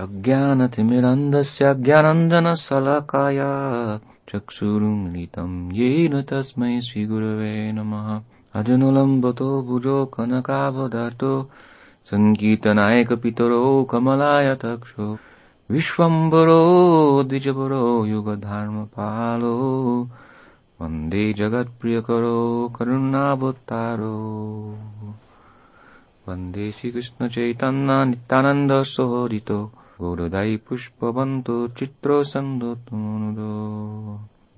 अज्ञानतिमिरन्दस्य ज्ञानञ्जनशलाकाय चक्षुरुन्मिलितं येन तस्मै श्रीगुरवे नमः। अजनुलम्बतो भुजो कनकावदार्तो सङ्गीतनायक पितरो कमलाय तक्षो विश्वम्बरो द्विजपरो युगधर्मपालो। वन्दे जगत्प्रियकरो करुणावतारो। वन्दे श्रीकृष्णचैतन्य नित्यानन्द गुरुदै पुष्पवन्तो चित्रसन्धो तुमुदो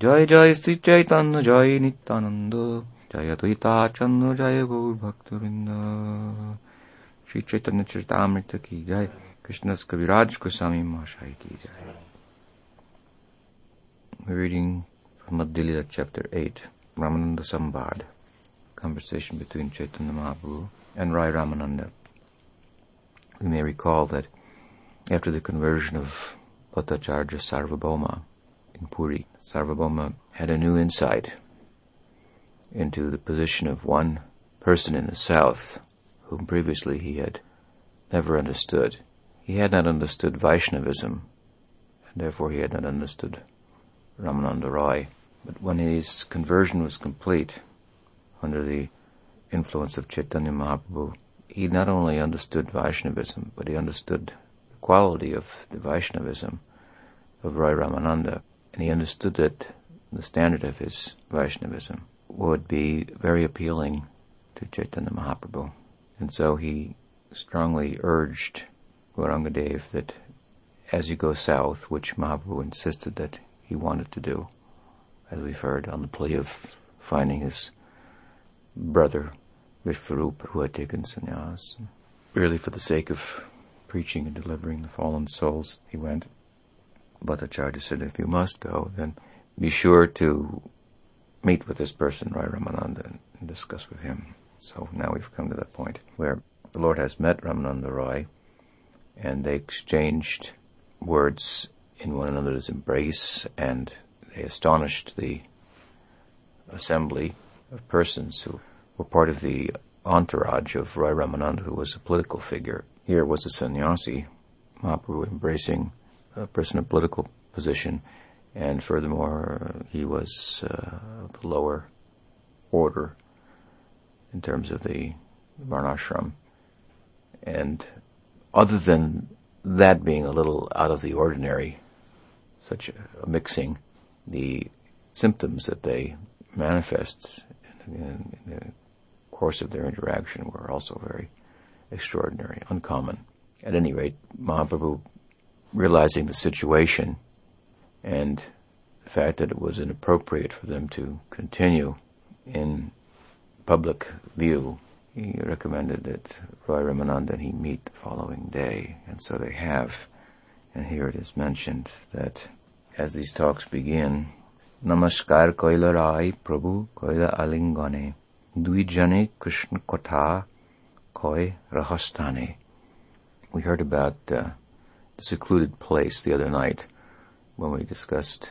जय जय श्री चैतन्य जय नित्यानन्द जय द्वैता चन्द्र जय गौर भक्तवृन्द श्री चैतन्य चरितामृत की जय कृष्ण कविराज गोस्वामी महाशय की जय reading from Adilila chapter 8 Ramananda Sambad conversation between Chaitanya Mahaprabhu and Rai Ramananda we may recall that after the conversion of Bhattacharya Sarvabhauma in Puri, Sarvabhauma had a new insight into the position of one person in the south whom previously he had never understood. He had not understood Vaishnavism, and therefore he had not understood Ramananda Roy. But when his conversion was complete, under the influence of Chaitanya Mahaprabhu, he not only understood Vaishnavism, but he understood quality of the Vaishnavism of Roy Ramananda, and he understood that the standard of his Vaishnavism would be very appealing to Chaitanya Mahaprabhu. And so he strongly urged Gaurangadev that as you go south, which Mahaprabhu insisted that he wanted to do, as we've heard, on the plea of finding his brother Vishvarupa who had taken sannyas, really for the sake of preaching and delivering the fallen souls, he went. But the Bhattacharya said, if you must go, then be sure to meet with this person, Rai Ramananda, and discuss with him. So now we've come to that point where the Lord has met Ramananda Roy, and they exchanged words in one another's embrace, and they astonished the assembly of persons who were part of the entourage of Roy Ramananda, who was a political figure here was a sannyasi, Mahaprabhu embracing a person of political position, and furthermore, he was uh, of the lower order in terms of the varnashram. And other than that being a little out of the ordinary, such a mixing, the symptoms that they manifest in, in, in the course of their interaction were also very extraordinary, uncommon. At any rate, Mahaprabhu, realizing the situation and the fact that it was inappropriate for them to continue in public view, he recommended that Roy Ramananda and he meet the following day. And so they have. And here it is mentioned that as these talks begin, Namaskar Koila Rai Prabhu Koila Alingane Dvijane Krishna Kotha Koi Rahastani. We heard about uh, the secluded place the other night when we discussed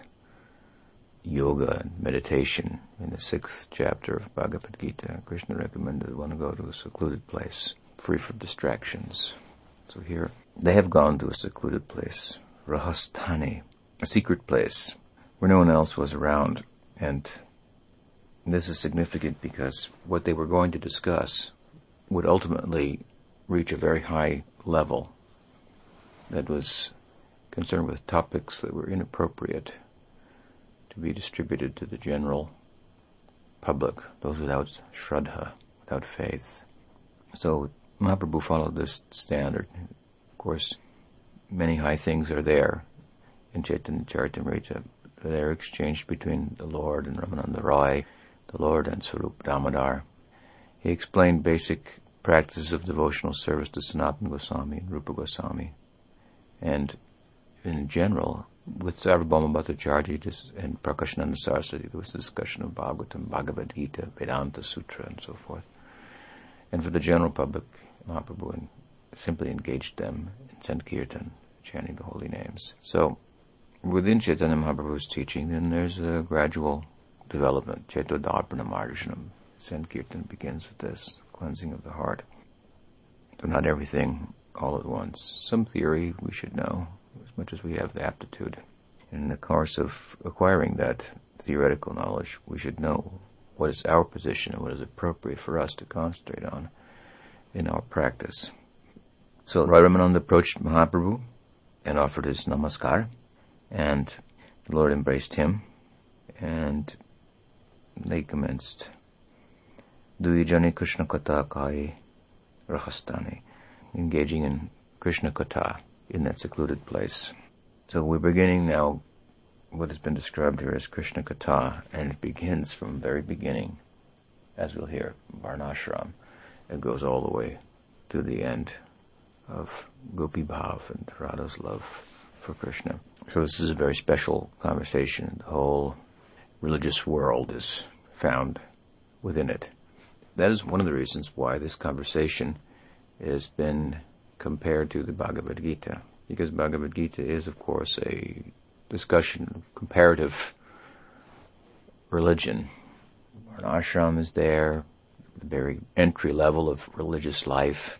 yoga and meditation in the sixth chapter of Bhagavad Gita. Krishna recommended one go to a secluded place, free from distractions. So here, they have gone to a secluded place, Rahastani, a secret place where no one else was around. And this is significant because what they were going to discuss would ultimately reach a very high level that was concerned with topics that were inappropriate to be distributed to the general public, those without shraddha, without faith. So Mahaprabhu followed this standard. Of course, many high things are there in Chaitanya Charitamrita. They're exchanged between the Lord and Ramananda Roy, the Lord and Swarup Damodar. He explained basic practices of devotional service to Sanatana Goswami and Rupa Goswami. And in general, with Sarvabhauma Bhattacharya and Prakashananda Saraswati, there was discussion of Bhagavatam, Bhagavad Gita, Vedanta Sutra, and so forth. And for the general public, Mahaprabhu simply engaged them in Sankirtan, chanting the holy names. So, within Chaitanya Mahaprabhu's teaching, then there's a gradual development. Chaitodarpana Marjanam, Sankirtan begins with this cleansing of the heart. So not everything all at once. Some theory we should know, as much as we have the aptitude. And in the course of acquiring that theoretical knowledge, we should know what is our position and what is appropriate for us to concentrate on in our practice. So Rai Ramananda approached Mahaprabhu and offered his namaskar, and the Lord embraced him, and they commenced Duijani Krishna Katha Kai Rahastani, engaging in Krishna Katha in that secluded place. So we're beginning now what has been described here as Krishna Katha, and it begins from very beginning, as we'll hear, Varnashram. It goes all the way to the end of Gopi Bhav and Radha's love for Krishna. So this is a very special conversation. The whole religious world is found within it. That is one of the reasons why this conversation has been compared to the Bhagavad Gita, because Bhagavad Gita is, of course, a discussion of comparative religion. An ashram is there, the very entry level of religious life,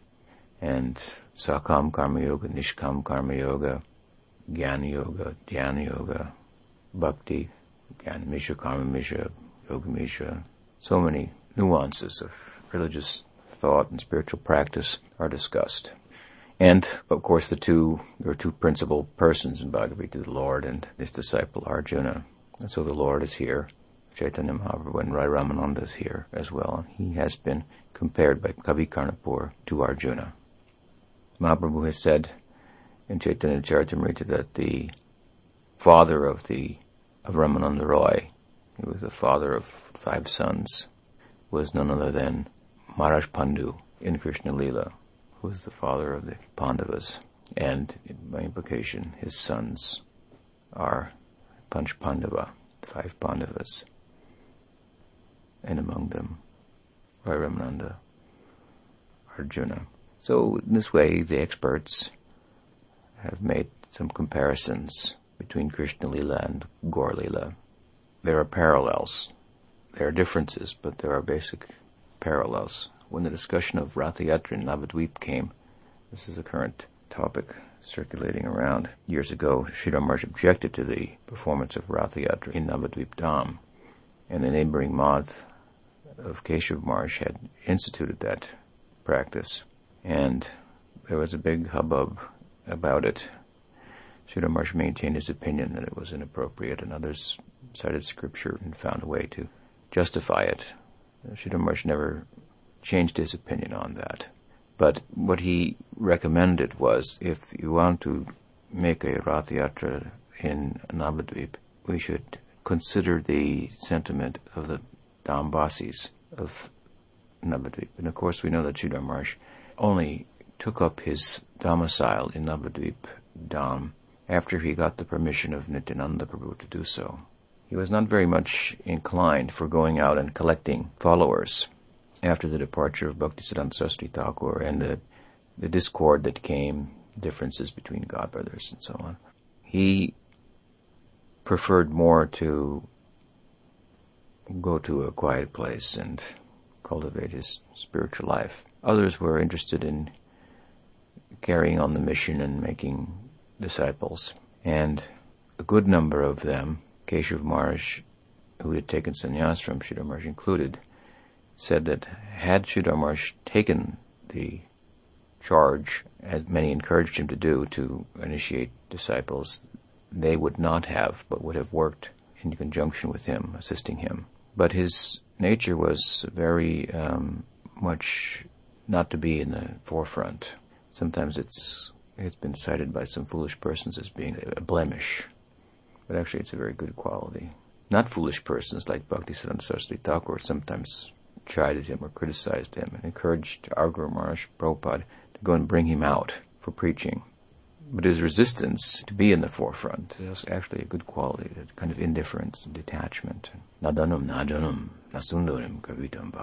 and Sakam Karma Yoga, Nishkam Karma Yoga, Jnana Yoga, Dhyana Yoga, Bhakti, Jnana Mishra, Karma Mishra, Yoga Mishra. So many nuances of religious thought and spiritual practice are discussed. And, of course, the two, there are two principal persons in Bhagavad Gita, the Lord and his disciple Arjuna. And so the Lord is here, Chaitanya Mahaprabhu and Rai Ramananda is here as well. He has been compared by Kavi Karnapur to Arjuna. Mahaprabhu has said in Chaitanya Charitamrita that the father of the, of Ramananda Roy, he was the father of five sons, was none other than Maharaj Pandu in Krishna Lila was the father of the Pandavas, and by implication, his sons are Panch Pandava, the five Pandavas, and among them Rai Ramananda, Arjuna. So in this way, the experts have made some comparisons between Krishna Lila and Gaur Lila. There are parallels. There are differences, but there are basic parallels when the discussion of Ratha Yatra in came, this is a current topic circulating around. Years ago, Sridhar Maharaj objected to the performance of Ratha Yatra in Navadvip Dham, and the neighboring Madh of Keshav Maharaj had instituted that practice, and there was a big hubbub about it. Sridhar Maharaj maintained his opinion that it was inappropriate, and others cited scripture and found a way to justify it. Maharaj never changed his opinion on that. But what he recommended was if you want to make a Rath in Navadvip, we should consider the sentiment of the Dham Basis of Navadvip. And of course, we know that Sridhar Maharaj only took up his domicile in Navadvip Dham after he got the permission of Nityananda Prabhu to do so. He was not very much inclined for going out and collecting followers after the departure of Bhaktisiddhanta Saraswati Thakur and the, the discord that came, differences between godbrothers and so on, he preferred more to go to a quiet place and cultivate his spiritual life. Others were interested in carrying on the mission and making disciples. And a good number of them, Keshav Maharaj, who had taken sannyas from Sridhar Maharaj included, said that had Sridhar Maharaj taken the charge, as many encouraged him to do, to initiate disciples, they would not have, but would have worked in conjunction with him, assisting him. But his nature was very um, much not to be in the forefront. Sometimes it's it's been cited by some foolish persons as being a blemish, but actually it's a very good quality. Not foolish persons like Bhaktisiddhanta Saraswati Thakur sometimes chided him or criticized him and encouraged our Guru Maharaj Prabhupada to go and bring him out for preaching. But his resistance to be in the forefront is actually a good quality, a kind of indifference and detachment. Nadanam nadanam nasundaram kavitam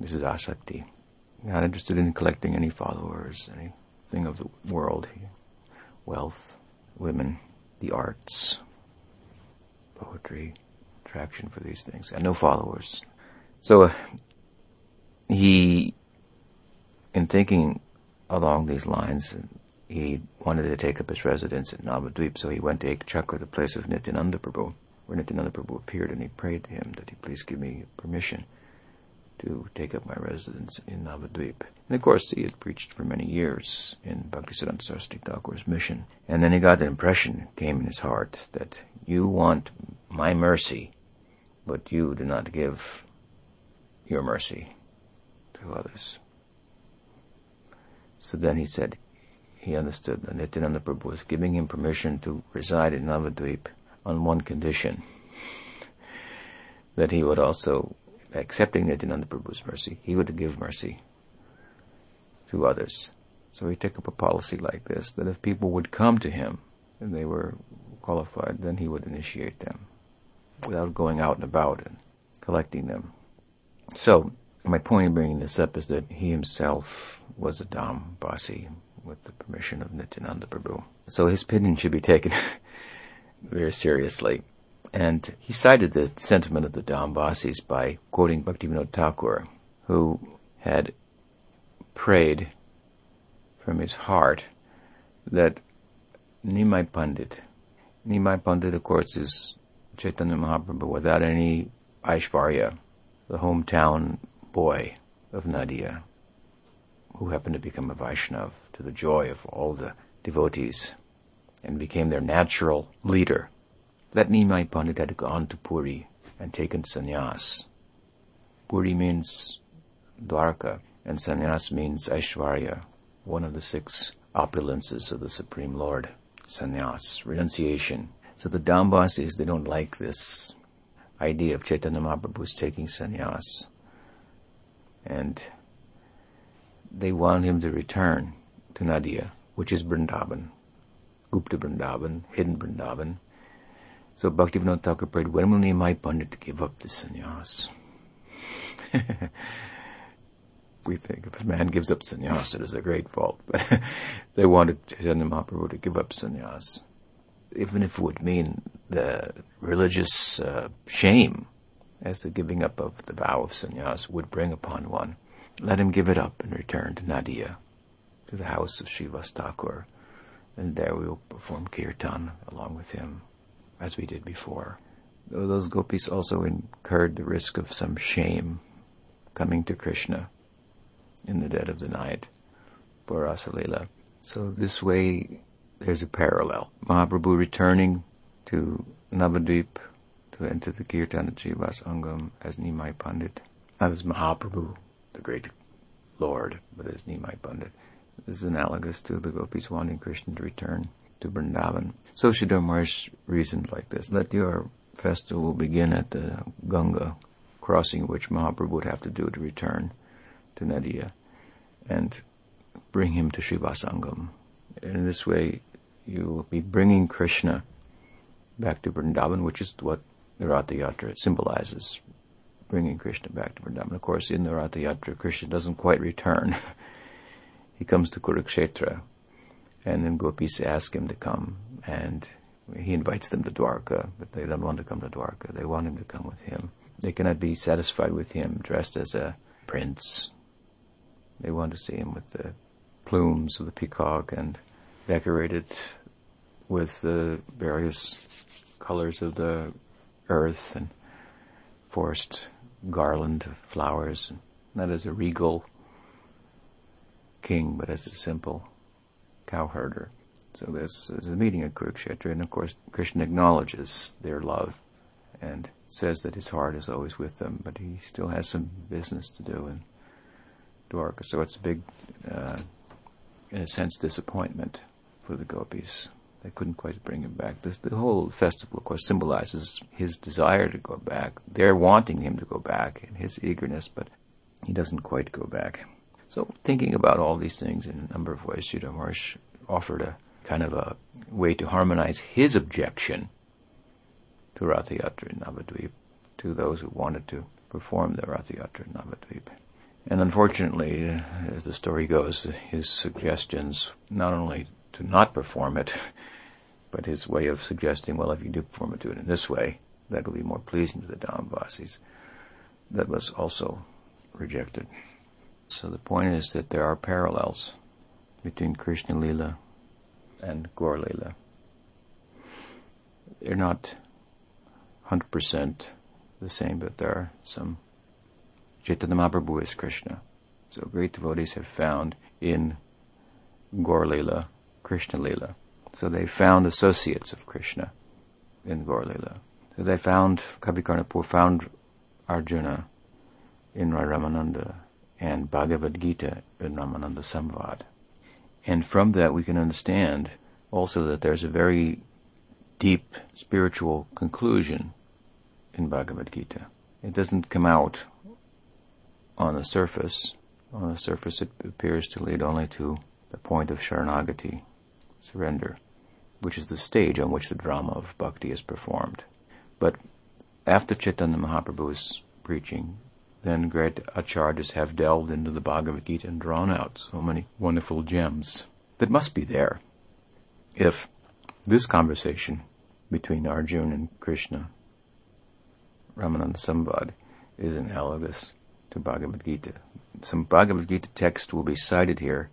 This is asakti. Not interested in collecting any followers, anything of the world. Wealth, women, the arts, poetry, attraction for these things, and no followers, so uh, he, in thinking along these lines. He wanted to take up his residence at Navadvip, so he went to Ekchakra, the place of Nityananda Prabhu, where Nityananda Prabhu appeared, and he prayed to him that he please give me permission to take up my residence in Navadvip. And of course, he had preached for many years in Bhaktisiddhanta Saraswati Thakur's mission. And then he got the impression, came in his heart, that you want my mercy, but you do not give your mercy to others. So then he said, he understood that Nityananda Prabhu was giving him permission to reside in Navadvip on one condition, that he would also, accepting Nityananda Prabhu's mercy, he would give mercy to others. So he took up a policy like this, that if people would come to him and they were qualified, then he would initiate them without going out and about and collecting them. So, my point in bringing this up is that he himself was a Dham Basi with the permission of Nityananda Prabhu. So his opinion should be taken very seriously. And he cited the sentiment of the Dham Basis by quoting Bhaktivinoda Thakur, who had prayed from his heart that Nimai Pandit, Nimai Pandit of course is Chaitanya Mahaprabhu without any Aishvarya, the hometown boy of Nadia, who happened to become a Vaishnav to the joy of all the devotees and became their natural leader. That Nimai Pandit had gone to Puri and taken sannyas. Puri means Dwarka, and sannyas means Aishvarya, one of the six opulences of the Supreme Lord. Sannyas, renunciation. So the Dham Basis, they don't like this idea of Chaitanya Mahaprabhu's taking sannyas. And they want him to return to Nadia, which is Vrindavan, Gupta Vrindavan, hidden Vrindavan. So Bhaktivinoda Thakur prayed, when will Nimai Pandit give up the sannyas? we think if a man gives up sannyas, it is a great fault. But they wanted Chaitanya Mahaprabhu to give up sannyas, even if it would mean the religious uh, shame as the giving up of the vow of sannyas would bring upon one. Let him give it up and return to Nadia, to the house of Srivas Thakur, and there we will perform kirtan along with him, as we did before. Those gopis also incurred the risk of some shame coming to Krishna in the dead of the night for Rasalila. So this way, there's a parallel. Mahaprabhu returning to Navadvip to enter the Kirtan of Srivas Angan as Nimai Pandit, That is Mahaprabhu, the great Lord, but as Nimai Pandit. This is analogous to the gopis wanting Krishna to return to Vrindavan. So Sridhar Maharaj reasoned like this. Let your festival begin at the Ganga crossing, which Mahaprabhu would have to do to return to Nadia and bring him to Srivasangan. And in this way, you will be bringing Krishna back to Vrindavan, which is what the Ratha Yatra symbolizes, bringing Krishna back to Vrindavan. Of course, in the Ratha Yatra, Krishna doesn't quite return. he comes to Kurukshetra, and then gopis ask him to come, and he invites them to Dwarka, but they don't want to come to Dwarka. They want him to come with him. They cannot be satisfied with him dressed as a prince they want to see him with the plumes of the peacock and decorated with the various colors of the earth and forest garland of flowers, not as a regal king, but as a simple cowherder. So there's, there's a meeting at Kurukshetra, and of course Krishna acknowledges their love and says that his heart is always with them, but he still has some business to do, and Dwarka. So it's a big, uh, in a sense, disappointment for the gopis. They couldn't quite bring him back. This, the whole festival, of course, symbolizes his desire to go back. They're wanting him to go back and his eagerness, but he doesn't quite go back. So, thinking about all these things in a number of ways, Sridhar Maharaj offered a kind of a way to harmonize his objection to Ratha Yatra Navadvip to those who wanted to perform the Ratha Yatra Navadvip. And unfortunately, as the story goes, his suggestions, not only to not perform it, but his way of suggesting, well, if you do perform it, do it in this way, that will be more pleasing to the Dham Basis, that was also rejected. So the point is that there are parallels between Krishna Lila and Gaur Lila. They're not 100% the same, but there are some. Chaitanya Mahaprabhu is Krishna. So great devotees have found in Gaur Lila, Krishna Lila. So they found associates of Krishna in Gaur Lila. So they found, Kavi Karnapur found Arjuna in Ramananda and Bhagavad Gita in Ramananda Samvad. And from that we can understand also that there's a very deep spiritual conclusion in Bhagavad Gita. It doesn't come out on the surface. On the surface it appears to lead only to the point of Sharanagati, surrender, which is the stage on which the drama of bhakti is performed. But after Chaitanya Mahaprabhu's preaching, then great acharyas have delved into the Bhagavad Gita and drawn out so many wonderful gems that must be there. If this conversation between Arjuna and Krishna, Ramananda Samvad, is analogous to Bhagavad Gita. Some Bhagavad Gita text will be cited here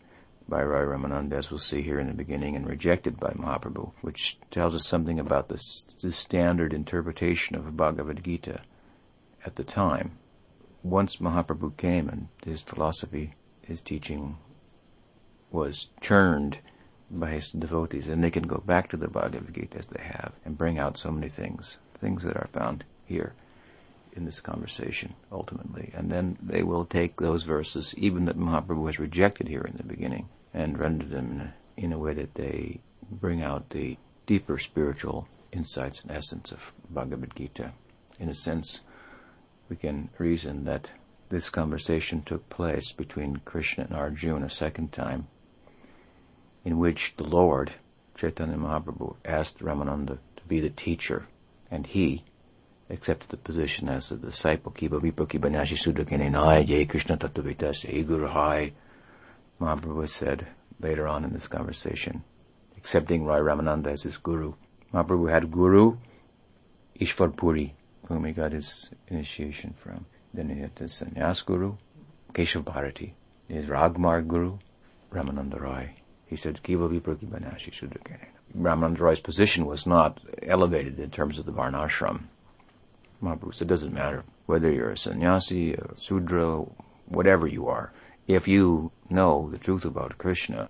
by Rai Ramananda, as we'll see here in the beginning, and rejected by Mahaprabhu, which tells us something about the, the standard interpretation of Bhagavad Gita at the time once Mahaprabhu came and his philosophy, his teaching was churned by his devotees, and they can go back to the Bhagavad Gita as they have and bring out so many things, things that are found here in this conversation ultimately. And then they will take those verses, even that Mahaprabhu has rejected here in the beginning, and render them in a, in a way that they bring out the deeper spiritual insights and essence of Bhagavad Gita. In a sense, we can reason that this conversation took place between Krishna and Arjuna a second time, in which the Lord, Chaitanya Mahaprabhu, asked Ramananda to be the teacher, and he accepted the position as a disciple. Kiba Vipa Kiba Nashi Sudakinenai Jai Krishna Tattvavitas Guru Hai. Mahaprabhu said later on in this conversation, accepting Rai Ramananda as his guru. Mahaprabhu had guru, Ishvar Puri, whom he got his initiation from. Then he had the Sannyas Guru, Keshav Bharati, his Ragmarg Guru, Ramananda Roy. He said, Kiva Vipraki Banashi Sudrakane. Ramananda Roy's position was not elevated in terms of the Varnashram. Mahaprabhu said, it doesn't matter whether you're a sannyasi, a sudra, whatever you are. If you know the truth about Krishna,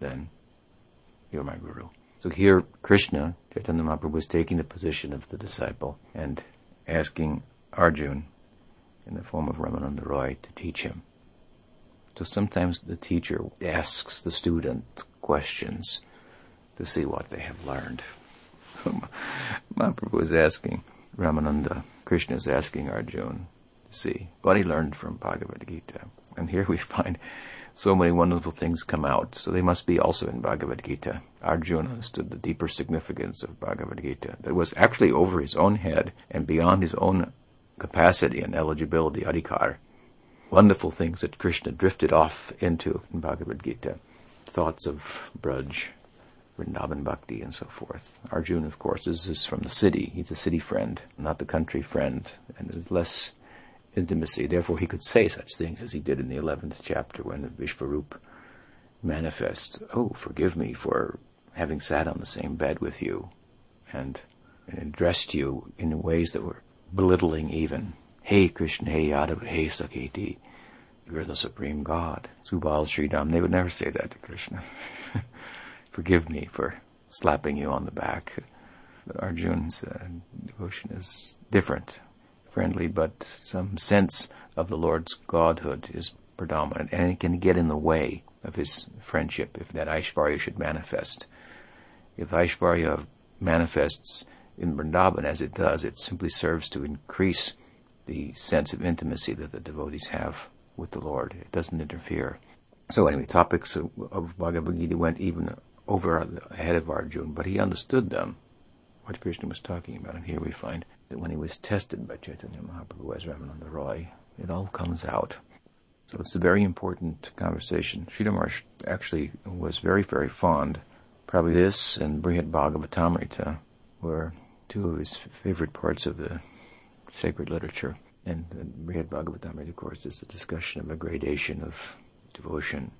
then you're my guru. So here, Krishna, Chaitanya Mahaprabhu, was taking the position of the disciple and asking Arjun in the form of Ramananda Roy to teach him. So sometimes the teacher asks the student questions to see what they have learned. Mahaprabhu is asking Ramananda, Krishna is asking Arjun to see what he learned from Bhagavad Gita. And here we find so many wonderful things come out. So they must be also in Bhagavad Gita. Arjuna understood the deeper significance of Bhagavad Gita that was actually over his own head and beyond his own capacity and eligibility, adhikar. Wonderful things that Krishna drifted off into in Bhagavad Gita. Thoughts of Braj, Vrindavan Bhakti, and so forth. Arjuna, of course, is, is from the city. He's a city friend, not the country friend, and is less intimacy. Therefore, he could say such things as he did in the 11th chapter when the Vishvarup manifests, Oh, forgive me for having sat on the same bed with you and, addressed you in ways that were belittling even. Hey Krishna, hey Yadav, hey Sakheti, you're the supreme God. Subal Sridham, they would never say that to Krishna. Forgive me for slapping you on the back. Arjun's uh, devotion is different friendly, but some sense of the Lord's godhood is predominant, and it can get in the way of his friendship if that Aishvarya should manifest. If Aishvarya manifests in Vrindavan as it does, it simply serves to increase the sense of intimacy that the devotees have with the Lord. It doesn't interfere. So anyway, topics of, of Bhagavad Gita went even over ahead of Arjuna, but he understood them, what Krishna was talking about, and here we find that when he was tested by Chaitanya Mahaprabhu as Ramananda Roy, it all comes out. So it's a very important conversation. Sridhar Maharaj actually was very, very fond. Probably this and Brihad Bhagavatamrita were two of his favorite parts of the sacred literature. And Brihad Bhagavatamrita, of course, is a discussion of a gradation of devotion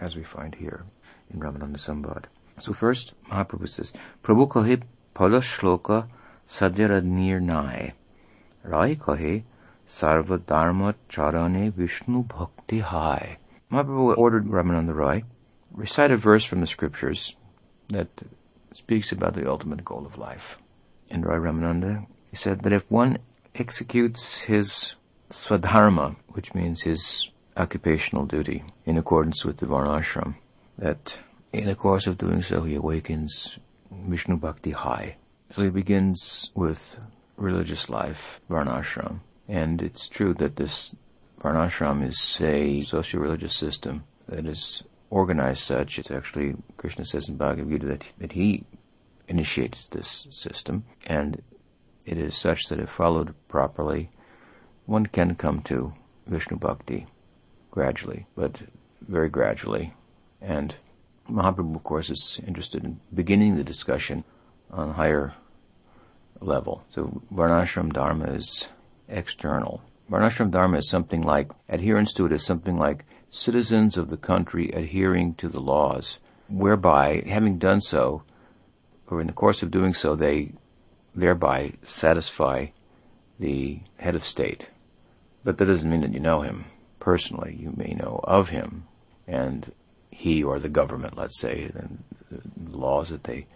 as we find here in Ramananda Sambad. So first, Mahaprabhu says, Prabhu kahe pala shloka nirnai. Rai kahe sarva dharma charane vishnu bhakti hai. Mahaprabhu ordered Ramananda Rai recite a verse from the scriptures that speaks about the ultimate goal of life. And Rai Ramananda he said that if one executes his swadharma, which means his occupational duty, in accordance with the varnashram, that in the course of doing so he awakens Vishnu Bhakti high. He begins with religious life, varnashram. And it's true that this varnashram is a socio-religious system that is organized such. It's actually, Krishna says in Bhagavad Gita that, that he initiates this system. And it is such that if followed properly, one can come to Vishnu Bhakti gradually, but very gradually. And Mahaprabhu, of course, is interested in beginning the discussion on higher level. So Varnashram Dharma is external. Varnashram Dharma is something like, adherence to it is something like citizens of the country adhering to the laws, whereby, having done so, or in the course of doing so, they thereby satisfy the head of state. But that doesn't mean that you know him personally. You may know of him and he or the government, let's say, and the laws that they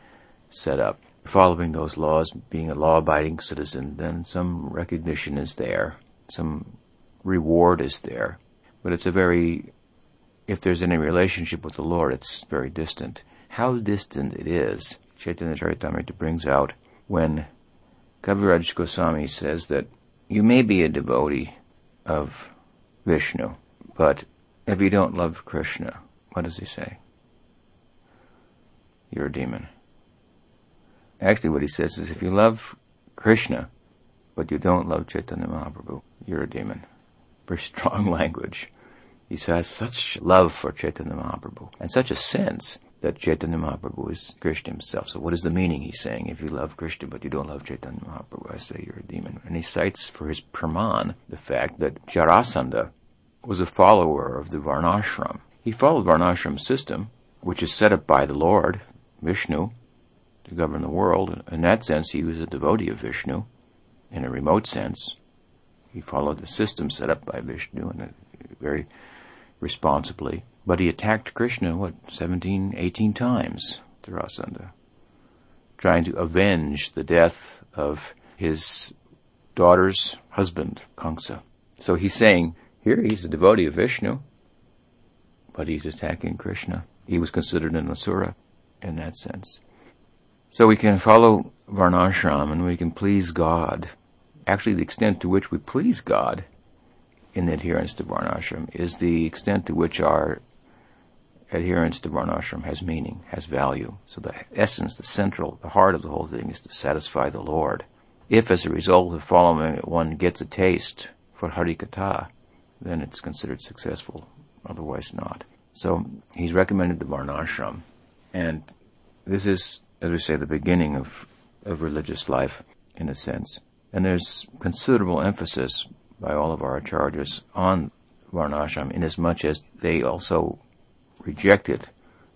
set up. Following those laws, being a law abiding citizen, then some recognition is there, some reward is there. But it's a very, if there's any relationship with the Lord, it's very distant. How distant it is, Chaitanya Charitamrita brings out when Kaviraj Goswami says that you may be a devotee of Vishnu, but if you don't love Krishna, what does he say? You're a demon. Actually, what he says is if you love Krishna, but you don't love Chaitanya Mahaprabhu, you're a demon. Very strong language. He has such love for Chaitanya Mahaprabhu and such a sense that Chaitanya Mahaprabhu is Krishna himself. So what is the meaning he's saying? If you love Krishna but you don't love Chaitanya Mahaprabhu, I say you're a demon. And he cites for his praman the fact that Jarasandha was a follower of the Varnashram. He followed Varnashram system, which is set up by the Lord, Vishnu, to govern the world. In that sense, he was a devotee of Vishnu. In a remote sense, he followed the system set up by Vishnu and very responsibly. But he attacked Krishna, what, 17, 18 times, Jarasandha, trying to avenge the death of his daughter's husband, Kamsa. So he's saying, here he's a devotee of Vishnu, but he's attacking Krishna. He was considered an asura in that sense. So we can follow Varnashram and we can please God. Actually, the extent to which we please God in the adherence to Varnashram is the extent to which our adherence to Varnashram has meaning, has value. So the essence, the central, the heart of the whole thing is to satisfy the Lord. If as a result of following it one gets a taste for Harikatha, then it's considered successful, otherwise not. So he's recommended the Varnashram, and this is, as we say, the beginning of, of religious life, in a sense. And there's considerable emphasis by all of our acharyas on Varnashram, inasmuch as they also reject it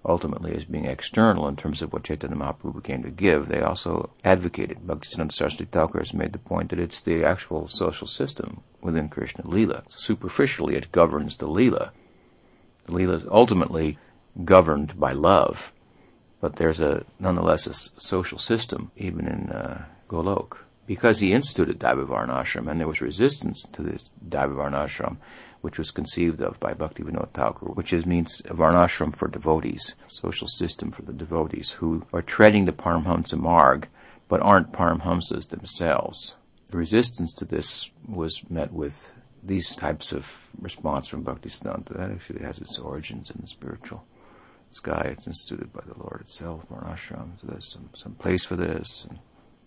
ultimately as being external in terms of what Chaitanya Mahaprabhu came to give. They also advocated, Bhaktisiddhanta Saraswati Thakur has made the point that it's the actual social system within Krishna Leela. Superficially, it governs the Leela. The Leela is ultimately governed by love, but there's a nonetheless a social system even in uh, Golok. Because he instituted Daivavarnashram and there was resistance to this Daivavarnashram, which was conceived of by Bhaktivinoda Thakur, which is, means varnashram for devotees, social system for the devotees who are treading the Paramhamsa marg, but aren't Paramhamsas themselves. The resistance to this was met with these types of response from Bhaktisiddhanta. That actually has its origins in the spiritual sky. It's instituted by the Lord itself, Varnashram. So there's some, some place for this. And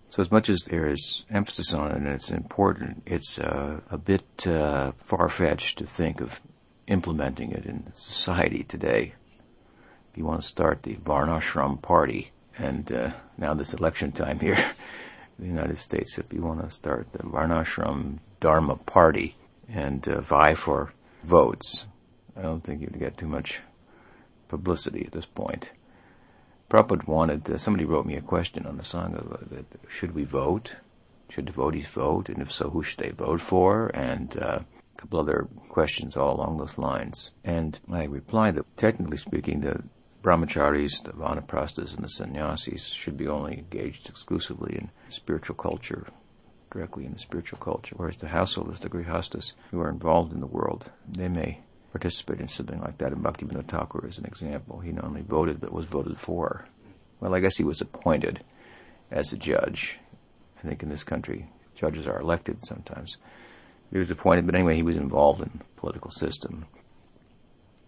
so as much as there is emphasis on it and it's important, it's uh, a bit uh, far-fetched to think of implementing it in society today. If you want to start the Varnashram party, and uh, now this election time here in the United States, if you want to start the Varnashram Dharma party and uh, vie for votes, I don't think you'd get too much publicity at this point. Prabhupada wanted, uh, somebody wrote me a question on the Sangha, uh, should we vote? Should devotees vote? And if so, who should they vote for? And uh, a couple other questions all along those lines. And I replied that technically speaking, the brahmacharis, the vanaprastas, and the sannyasis should be only engaged exclusively in spiritual culture, directly in the spiritual culture, whereas the householders, the grihastas, who are involved in the world, they may participate in something like that. And Bhaktivinoda Thakur is an example. He not only voted, but was voted for. Well, I guess he was appointed as a judge. I think in this country, judges are elected sometimes. He was appointed, but anyway, he was involved in the political system.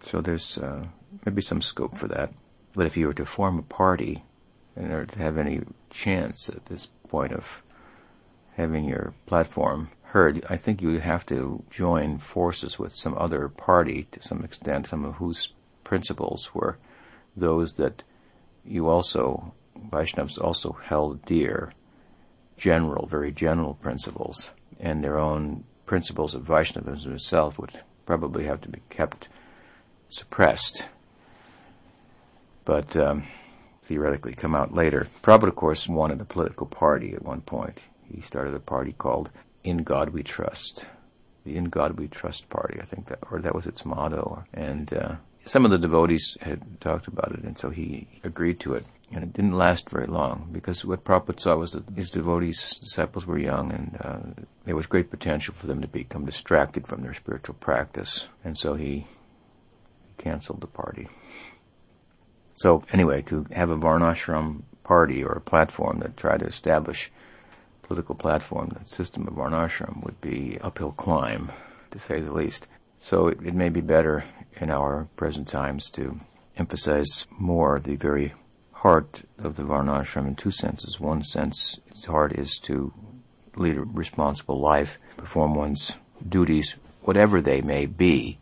So there's uh, maybe some scope for that. But if you were to form a party in order to have any chance at this point of having your platform heard, I think you have to join forces with some other party to some extent, some of whose principles were those that you also, Vaishnavas also held dear, general, very general principles, and their own principles of Vaishnavism itself would probably have to be kept suppressed, but um, theoretically come out later. Prabhupada, of course, wanted a political party at one point. He started a party called In God We Trust. The In God We Trust party, I think that, or that was its motto. And uh, some of the devotees had talked about it, and so he agreed to it. And it didn't last very long because what Prabhupada saw was that his devotees, disciples were young and uh, there was great potential for them to become distracted from their spiritual practice. And so he canceled the party. So anyway, to have a Varnashram party or a platform that tried to establish political platform, the system of Varnashram would be uphill climb, to say the least. So it, it may be better in our present times to emphasize more the very heart of the Varnashram in two senses. One sense, its heart is to lead a responsible life, perform one's duties, whatever they may be,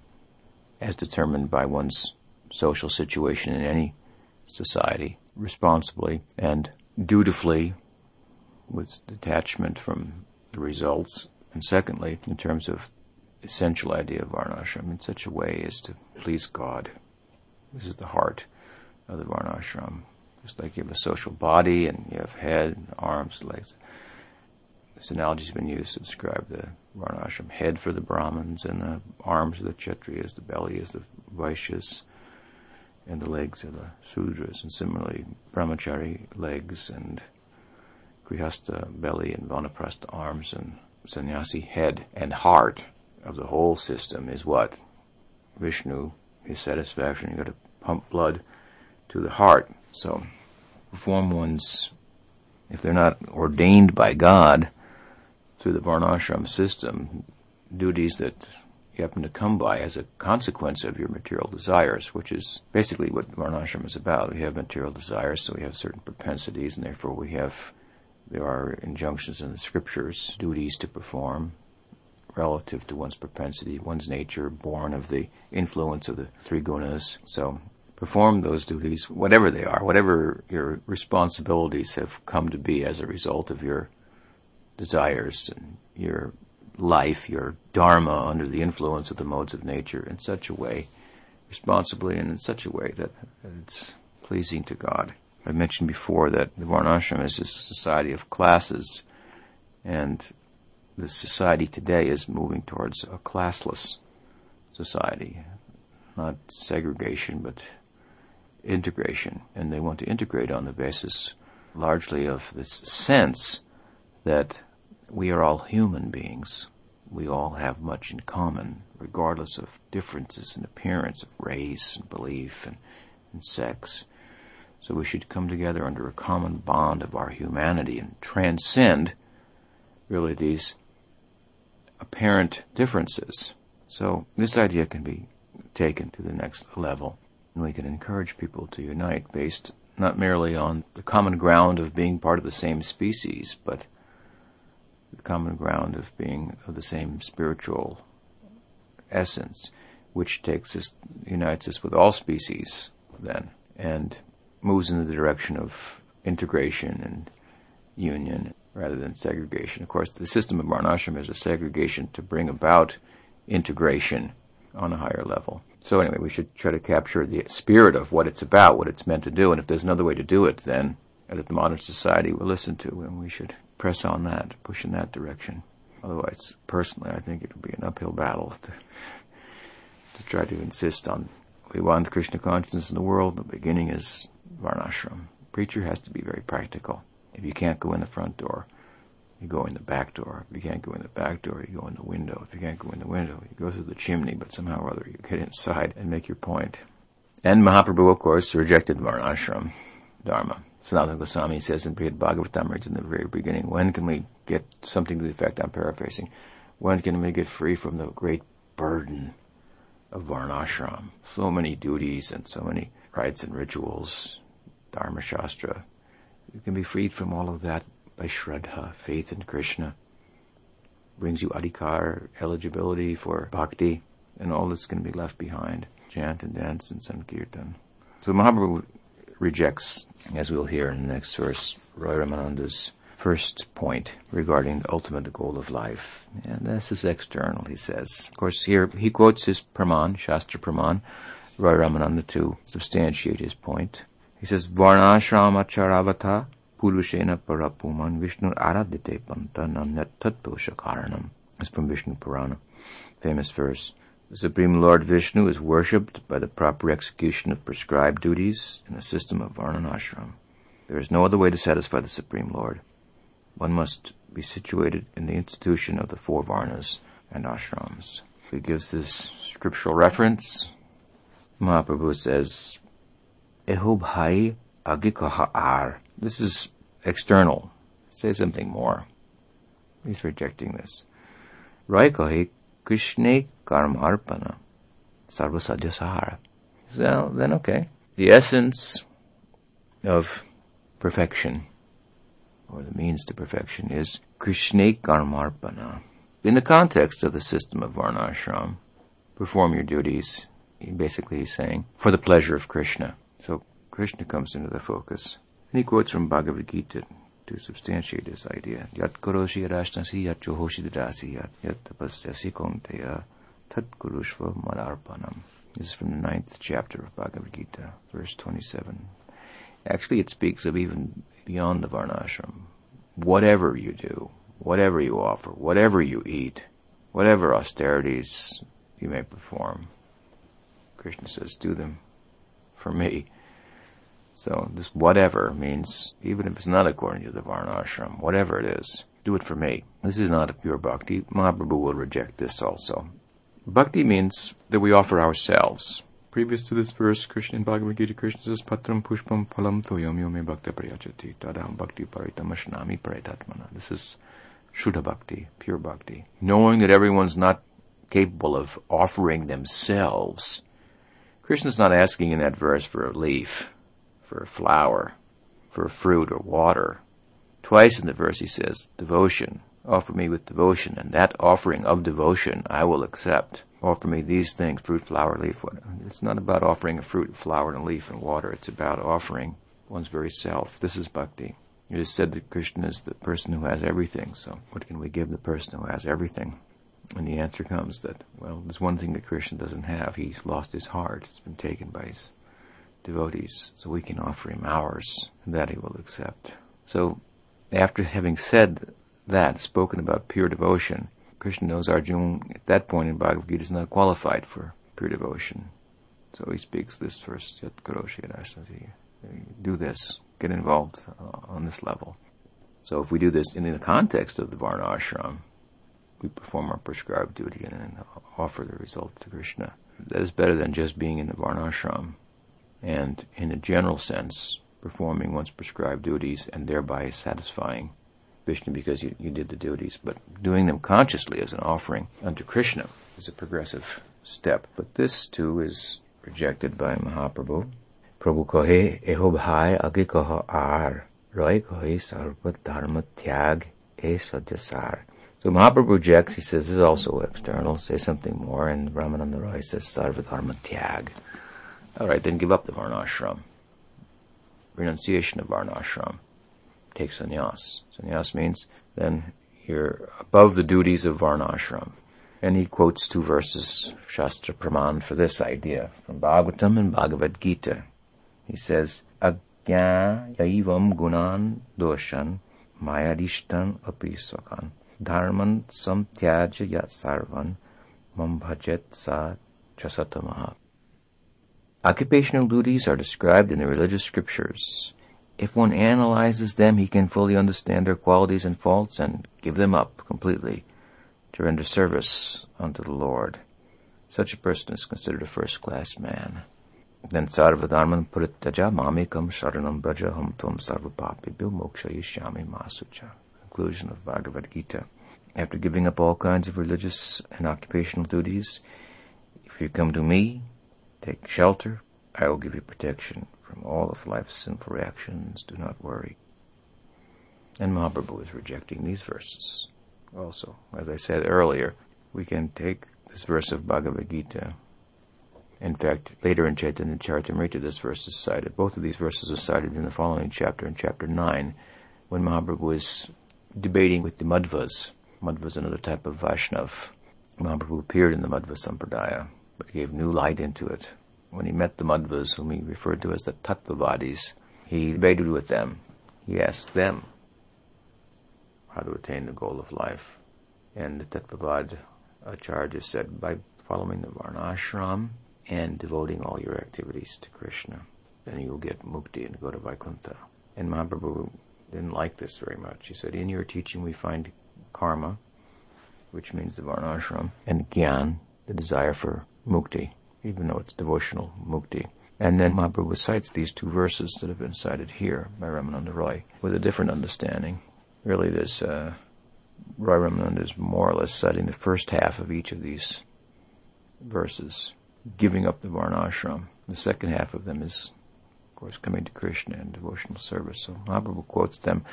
as determined by one's social situation in any society, responsibly and dutifully with detachment from the results. And secondly, in terms of essential idea of Varnashram, in such a way as to please God. This is the heart of the Varnashram. Just like you have a social body and you have head, arms, legs. This analogy has been used to describe the Varnashram head for the Brahmins and the arms of the Kshatriyas, the belly is the Vaishyas, and the legs are the Sudras, and similarly Brahmachari legs and Grihastha belly and Vanaprastha arms and sannyasi head and heart of the whole system is what? Vishnu, his satisfaction. You've got to pump blood to the heart. So perform one's, if they're not ordained by God, through the Varnashram system duties that you happen to come by as a consequence of your material desires, which is basically what Varnashram is about. We have material desires, so we have certain propensities, and therefore we have, there are injunctions in the scriptures, duties to perform relative to one's propensity, one's nature, born of the influence of the three gunas. So perform those duties, whatever they are, whatever your responsibilities have come to be as a result of your desires and your life, your dharma under the influence of the modes of nature in such a way, responsibly and in such a way that it's pleasing to God. I mentioned before that the Varnashram is a society of classes, and the society today is moving towards a classless society, not segregation, but integration. And they want to integrate on the basis largely of this sense that we are all human beings. We all have much in common, regardless of differences in appearance, of race and belief and, and sex. So we should come together under a common bond of our humanity and transcend really these apparent differences. So this idea can be taken to the next level. And we can encourage people to unite based not merely on the common ground of being part of the same species, but the common ground of being of the same spiritual essence, which takes us, unites us with all species then, and moves in the direction of integration and union rather than segregation. Of course, the system of Varnashram is a segregation to bring about integration, on a higher level. So anyway, we should try to capture the spirit of what it's about, what it's meant to do, and if there's another way to do it, then uh, that the modern society will listen to, and we should press on that, push in that direction. Otherwise, personally, I think it'll be an uphill battle to, to try to insist on we want Krishna consciousness in the world. The beginning is varnashram. Preacher has to be very practical. If you can't go in the front door, you go in the back door. If you can't go in the back door, you go in the window. If you can't go in the window, you go through the chimney, but somehow or other you get inside and make your point. And Mahaprabhu, of course, rejected Varnashram Dharma. Sanatana Goswami says in Brihad Bhagavatam, in the very beginning, when can we get something to the effect, I'm paraphrasing, when can we get free from the great burden of Varnashram? So many duties and so many rites and rituals, Dharma Shastra. You can be freed from all of that by Shraddha, faith in Krishna. Brings you adhikar, eligibility for bhakti, and all that's going to be left behind. Chant and dance and sankirtan. So Mahaprabhu rejects, as we'll hear in the next verse, Roy Ramananda's first point regarding the ultimate goal of life. And this is external, he says. Of course, here he quotes his Praman, Shastra Praman, Roy Ramananda to substantiate his point. He says, Varnashrama charavata Purushena Parapuman Vishnu Aradite Panta Nanyatatosha Karanam. It's from Vishnu Purana. Famous verse. The Supreme Lord Vishnu is worshipped by the proper execution of prescribed duties in a system of Varnanashram. There is no other way to satisfy the Supreme Lord. One must be situated in the institution of the four Varnas and ashrams. He gives this scriptural reference. Mahaprabhu says, Agikaha ar this is external. Say something more. He's rejecting this. Raikahi Krishne Karmarpana Sarvasadya Sahara. So then okay. The essence of perfection, or the means to perfection, is Krishne Karmarpana. In the context of the system of Varnashram, perform your duties, basically he's saying, for the pleasure of Krishna. So Krishna comes into the focus. And he quotes from Bhagavad Gita to substantiate this idea. Yat karoshi rashnasi yat johoshi dasi yat yat tapasyasi konteya tat kurushva malarpanam. This is from the ninth chapter of Bhagavad Gita, verse 27. Actually, it speaks of even beyond the Varnashram. Whatever you do, whatever you offer, whatever you eat, whatever austerities you may perform, Krishna says, do them for me. So this whatever means even if it's not according to the Varna ashram, whatever it is, do it for me. This is not a pure bhakti. Mahaprabhu will reject this also. Bhakti means that we offer ourselves. Previous to this verse, Krishna in Bhagavad Gita, Krishna says, Patram pushpam palam toyam yome bhakta prayachati tadam bhakti paritam paritatmana. This is Shuddha Bhakti, pure Bhakti. Knowing that everyone's not capable of offering themselves. Krishna's not asking in that verse for a leaf for a flower, for a fruit or water. Twice in the verse he says, devotion. Offer me with devotion, and that offering of devotion I will accept. Offer me these things, fruit, flower, leaf. Water. It's not about offering a fruit, flower, and leaf and water. It's about offering one's very self. This is bhakti. It is said that Krishna is the person who has everything. So what can we give the person who has everything? And the answer comes that, well, there's one thing that Krishna doesn't have. He's lost his heart. It's been taken by his devotees, so we can offer him ours, and that he will accept. So, after having said that, spoken about pure devotion, Krishna knows Arjuna at that point in Bhagavad Gita is not qualified for pure devotion. So he speaks this first, Yat do this, get involved uh, on this level. So if we do this in the context of the Varna ashram, we perform our prescribed duty and offer the result to Krishna. That is better than just being in the Varna ashram and, in a general sense, performing one's prescribed duties and thereby satisfying Vishnu because you, you did the duties, but doing them consciously as an offering unto Krishna is a progressive step. But this too is rejected by Mahaprabhu. Prabhu eho bhai age koho ar, roy kohe sarva dharma tyag e sadyasar. So Mahaprabhu rejects, he says, this is also external, say something more, and Ramananda Roy says sarva dharma tyag. All right, then give up the varnashram. Renunciation of varnashram. Take sannyas. Sannyas means then you're above the duties of varnashram. And he quotes two verses, Shastra Praman, for this idea from Bhagavatam and Bhagavad Gita. He says, Agya yaivam gunan doshan mayadishtan apisakan dharman samtyaja yat sarvan mambhajet sa chasatamaha. Occupational duties are described in the religious scriptures. If one analyzes them, he can fully understand their qualities and faults and give them up completely to render service unto the Lord. Such a person is considered a first-class man. Then sarvadharman puritaja mamikam sharanam braja hum tum sarvapapibhyo moksha yishyami masucha. Conclusion of Bhagavad Gita. After giving up all kinds of religious and occupational duties, if you come to me, take shelter, I will give you protection from all of life's sinful reactions. Do not worry. And Mahaprabhu is rejecting these verses also. As I said earlier, we can take this verse of Bhagavad Gita. In fact, later in Chaitanya Charitamrita, this verse is cited. Both of these verses are cited in the following chapter, in chapter 9, when Mahaprabhu is debating with the Madhvas. Madhva is another type of Vaishnav. Mahaprabhu appeared in the Madhva Sampradaya, but gave new light into it. When he met the Madhvas, whom he referred to as the Tattvavadis, he debated with them. He asked them how to attain the goal of life. And the Tattvavad Acharya said, by following the Varnashram and devoting all your activities to Krishna, then you will get mukti and go to Vaikuntha. And Mahaprabhu didn't like this very much. He said, in your teaching we find karma, which means the Varnashram, and gyan, the desire for mukti, even though it's devotional mukti. And then Mahaprabhu cites these two verses that have been cited here by Ramananda Roy with a different understanding really this uh, Roy Ramananda is more or less citing the first half of each of these verses, giving up the Varnashram. The second half of them is, course, coming to Krishna and devotional service. So Mahaprabhu quotes them,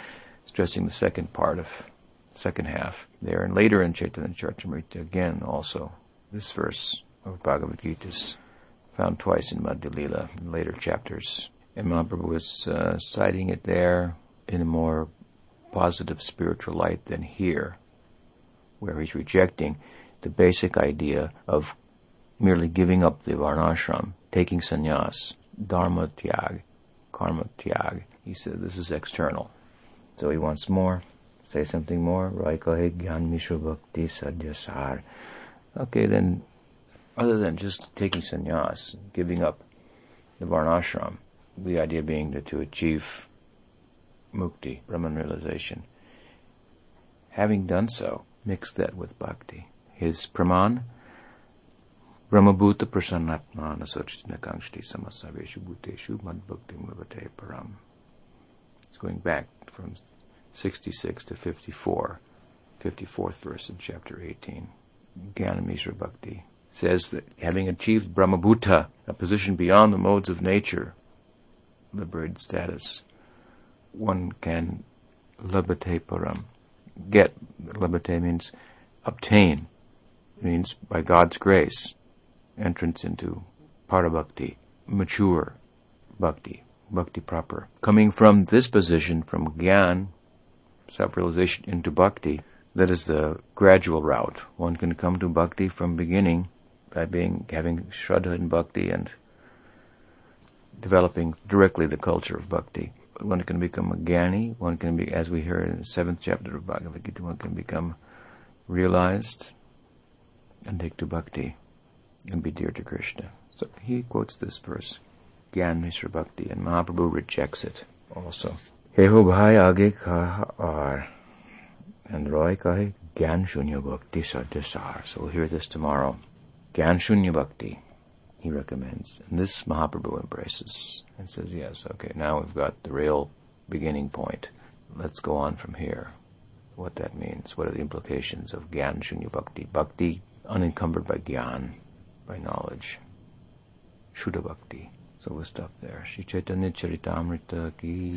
stressing the second part of second half there. And later in Chaitanya Charitamrita, again, also, this verse of Bhagavad Gita is found twice in Madhya Lila in later chapters. And Mahaprabhu is uh, citing it there in a more positive spiritual light than here, where he's rejecting the basic idea of merely giving up the varnashram, taking sannyas, dharma tyag, karma tyag. He said this is external. So he wants more. Say something more. Raikahyan Mishru Bhakti Sadyasar. Okay, then, other than just taking sannyas, giving up the varnashram, the idea being that to achieve mukti, Brahman realization. Having done so, mix that with bhakti. His praman, Brahmabhuta prasannatmana sochitina kangshti samasaveshu bhuteshu madbhakti muvate param. It's going back from 66 to 54, 54th verse in chapter 18. Jnana Bhakti says that having achieved Brahmabhuta, a position beyond the modes of nature, liberated status, one can labate param. Get, labate means obtain, means by God's grace, entrance into parabhakti, mature bhakti, bhakti proper. Coming from this position, from gyan, self-realization, into bhakti, that is the gradual route. One can come to bhakti from beginning by being having shraddha in bhakti and developing directly the culture of bhakti one can become a Gyani, one can be, as we hear in the seventh chapter of Bhagavad Gita, one can become realized and take to bhakti and be dear to Krishna. So he quotes this verse, Gyan Mishra Bhakti, and Mahaprabhu rejects it also. Heho bhai age kaha ar, and Roy kahe Gyan Shunya Bhakti Sadhasar. So we'll hear this tomorrow. Gyan Shunya Bhakti he recommends. And this Mahaprabhu embraces and says, yes, okay, now we've got the real beginning point. Let's go on from here. What that means. What are the implications of Gyan Shunya Bhakti? Bhakti unencumbered by Gyan, by knowledge. Shuddha Bhakti. So we'll stop there. Shri Chaitanya Charitamrita ki